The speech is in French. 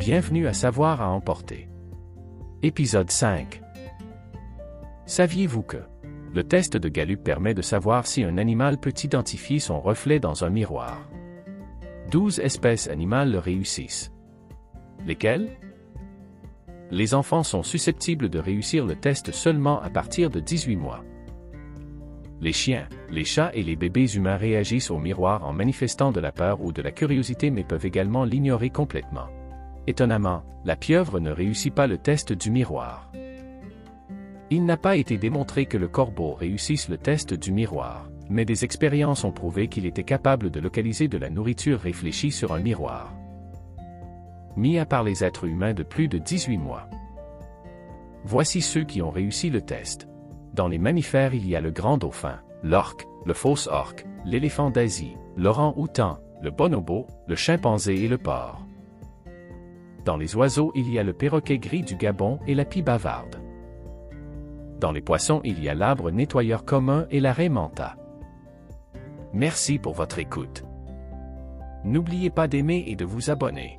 Bienvenue à Savoir à emporter. Épisode 5. Saviez-vous que le test de Gallup permet de savoir si un animal peut identifier son reflet dans un miroir? 12 espèces animales le réussissent. Lesquelles? Les enfants sont susceptibles de réussir le test seulement à partir de 18 mois. Les chiens, les chats et les bébés humains réagissent au miroir en manifestant de la peur ou de la curiosité mais peuvent également l'ignorer complètement. Étonnamment, la pieuvre ne réussit pas le test du miroir. Il n'a pas été démontré que le corbeau réussisse le test du miroir, mais des expériences ont prouvé qu'il était capable de localiser de la nourriture réfléchie sur un miroir. Mis à part les êtres humains de plus de 18 mois. Voici ceux qui ont réussi le test. Dans les mammifères, il y a le grand dauphin, l'orque, le fausse orque, l'éléphant d'Asie, l'orang-outan, le bonobo, le chimpanzé et le porc. Dans les oiseaux, il y a le perroquet gris du Gabon et la pie bavarde. Dans les poissons, il y a l'arbre nettoyeur commun et la raie manta. Merci pour votre écoute. N'oubliez pas d'aimer et de vous abonner.